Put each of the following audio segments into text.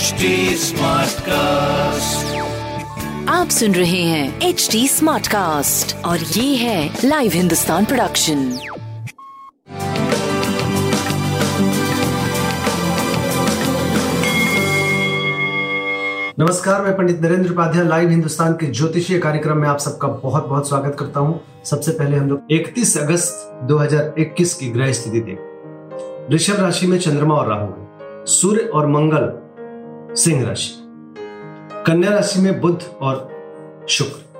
HD cast आप सुन रहे हैं एच डी स्मार्ट कास्ट और ये है लाइव हिंदुस्तान प्रोडक्शन नमस्कार मैं पंडित नरेंद्र उपाध्याय लाइव हिंदुस्तान के ज्योतिषीय कार्यक्रम में आप सबका बहुत बहुत स्वागत करता हूँ। सबसे पहले हम लोग 31 अगस्त 2021 की ग्रह स्थिति देखें। वृषभ राशि में चंद्रमा और राहु है। सूर्य और मंगल सिंह राशि। कन्या राशि में बुध और शुक्र।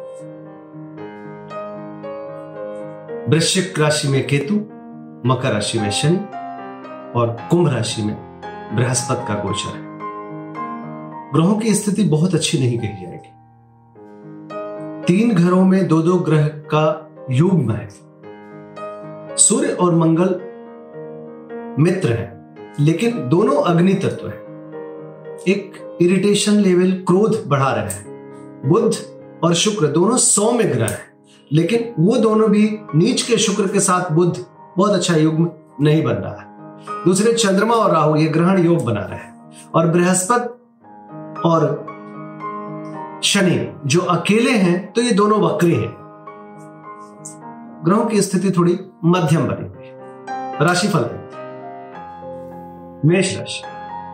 वृश्चिक राशि में केतु, मकर राशि में शनि और कुंभ राशि में बृहस्पति का गोचर है। ग्रहों की स्थिति बहुत अच्छी नहीं कही जाएगी। तीन घरों में दो दो ग्रह का युग्म है सूर्य और मंगल मित्र हैं, लेकिन दोनों अग्नि तत्व हैं। एक इरिटेशन लेवल क्रोध बढ़ा रहे हैं। बुद्ध और शुक्र दोनों सौ में ग्रह हैं। लेकिन वो दोनों भी नीच के शुक्र के साथ बुद्ध बहुत अच्छा युग्म नहीं बन रहा है। दूसरे चंद्रमा और राहु ये ग्रहण योग बना रहे हैं। और बृहस्पति और शनि जो अकेले हैं तो ये दोनों वक्री हैं। ग्रहों की स्थिति थोड़ी मध्यम बनी हुई राशिफल। मेष राशि।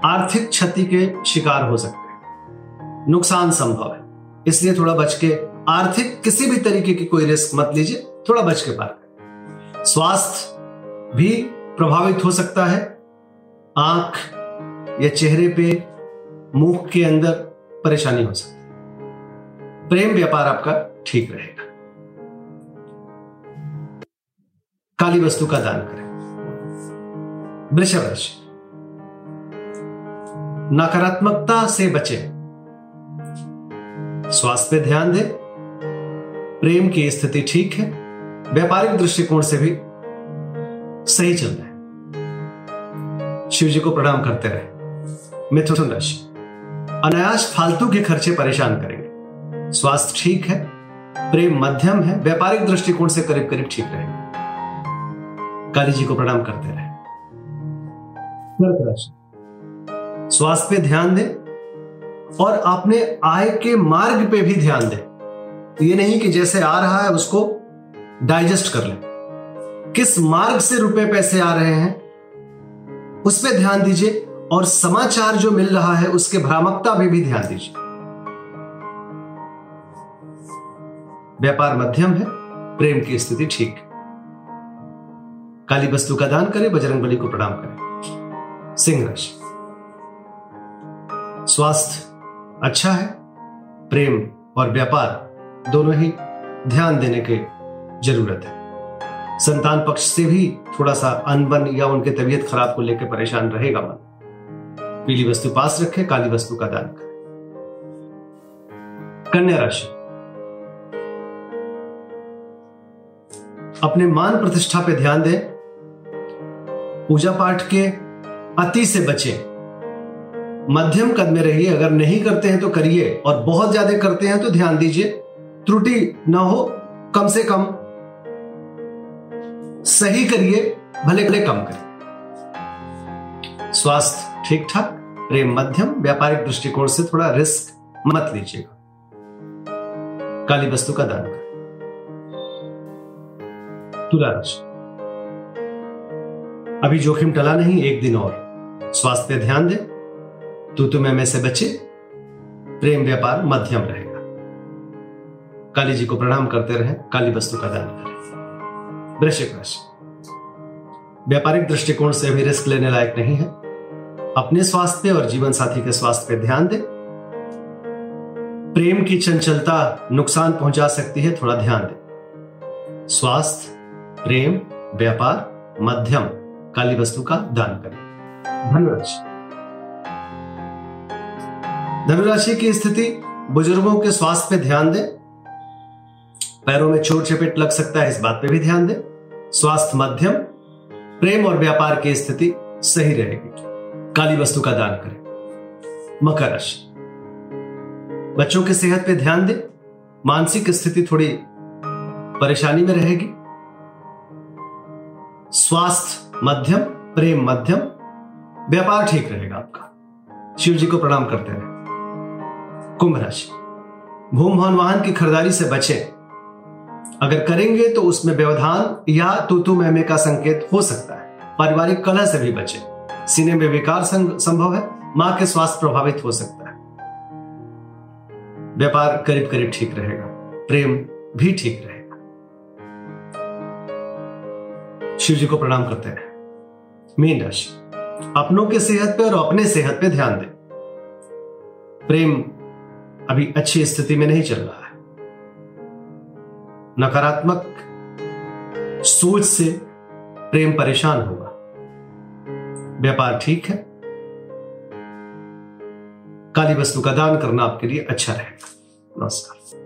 आर्थिक क्षति के शिकार हो सकते हैं। नुकसान संभव है। इसलिए थोड़ा बच के आर्थिक किसी भी तरीके की कोई रिस्क मत लीजिए, थोड़ा बच के पार करें स्वास्थ्य भी प्रभावित हो सकता है। आँख या चेहरे पे मुँह के अंदर परेशानी हो सकती है। प्रेम व्यापार आपका ठीक रहेगा। काली वस्तु का दान करें। वृषभ राशि। नकारात्मकता से बचें। स्वास्थ्य पे ध्यान दें। प्रेम की स्थिति ठीक है। व्यापारिक दृष्टिकोण से भी सही चल रहा है। शिव जी को प्रणाम करते रहे। मिथुन राशि। अनायास फालतू के खर्चे परेशान करेंगे। स्वास्थ्य ठीक है। प्रेम मध्यम है। व्यापारिक दृष्टिकोण से करीब करीब ठीक रहेगा। काली जी को प्रणाम करते रहे। राशि। स्वास्थ्य पे ध्यान दें और अपने आय के मार्ग पे भी ध्यान दें। तो ये नहीं कि जैसे आ रहा है उसको डाइजेस्ट कर लें। किस मार्ग से रुपए पैसे आ रहे हैं, उस पर ध्यान दीजिए और समाचार जो मिल रहा है उसके भ्रामकता पे भी ध्यान दीजिए। व्यापार मध्यम है, प्रेम की स्थिति ठीक। काली वस्तु का दान करें बजरंग बली को प्रणाम करें। सिंह राशि। स्वास्थ्य अच्छा है, प्रेम और व्यापार दोनों ही ध्यान देने की ज़रूरत है। संतान पक्ष से भी थोड़ा सा अनबन या उनके तबीयत खराब को लेकर परेशान रहेगा मन। पीली वस्तु पास रखें, काली वस्तु का दान करें। कन्या राशि। अपने मान प्रतिष्ठा पे ध्यान दें। पूजा पाठ के अति से बचें। मध्यम कद में रहिए, अगर नहीं करते हैं तो करिए, और बहुत ज़्यादा करते हैं तो ध्यान दीजिए। त्रुटि ना हो, कम से कम सही करिए, भले भले कम करिए। स्वास्थ्य ठीक ठाक प्रेम मध्यम व्यापारिक दृष्टिकोण से थोड़ा रिस्क मत लीजिएगा। काली वस्तु का दान करें तुला राशि अभी जोखिम टला नहीं, एक दिन और। स्वास्थ्य पे ध्यान दे। तू तुम्हें में से बचे। प्रेम व्यापार मध्यम रहेगा। काली जी को प्रणाम करते रहे, काली वस्तु का दान करें। वृश्चिक राशि व्यापारिक दृष्टिकोण से अभी रिस्क लेने लायक नहीं है। अपने स्वास्थ्य और जीवन साथी के स्वास्थ्य पे ध्यान दें। प्रेम की चंचलता नुकसान पहुँचा सकती है, थोड़ा ध्यान दें। स्वास्थ्य, प्रेम, व्यापार मध्यम, काली वस्तु का दान करें। धनुराशि धनुराशि की स्थिति, बुज़ुर्गों के स्वास्थ्य पे ध्यान दें। पैरों में चोट चपेट लग सकता है, इस बात पे भी ध्यान दें। स्वास्थ्य मध्यम, प्रेम और व्यापार की स्थिति सही रहेगी। काली वस्तु का दान करें। मकर राशि। बच्चों की सेहत पे ध्यान दें। मानसिक स्थिति थोड़ी परेशानी में रहेगी। स्वास्थ्य मध्यम, प्रेम मध्यम, व्यापार ठीक रहेगा आपका। शिव जी को प्रणाम करते रहे कुंभ राशि भूम भवन वाहन की खरीदारी से बचे। अगर करेंगे तो उसमें व्यवधान या तूतु महमे का संकेत हो सकता है। पारिवारिक कलह से भी बचे। सीने में विकार संभव है, माँ के स्वास्थ्य प्रभावित हो सकता है। व्यापार करीब करीब ठीक रहेगा, प्रेम भी ठीक रहेगा। शिव जी को प्रणाम करते हैं। मीन राशि, अपनों के सेहत पे और अपने सेहत पे ध्यान दें। प्रेम अभी अच्छी स्थिति में नहीं चल रहा है। नकारात्मक सोच से प्रेम परेशान होगा। व्यापार ठीक है। काली वस्तु का दान करना आपके लिए अच्छा रहेगा। नमस्कार।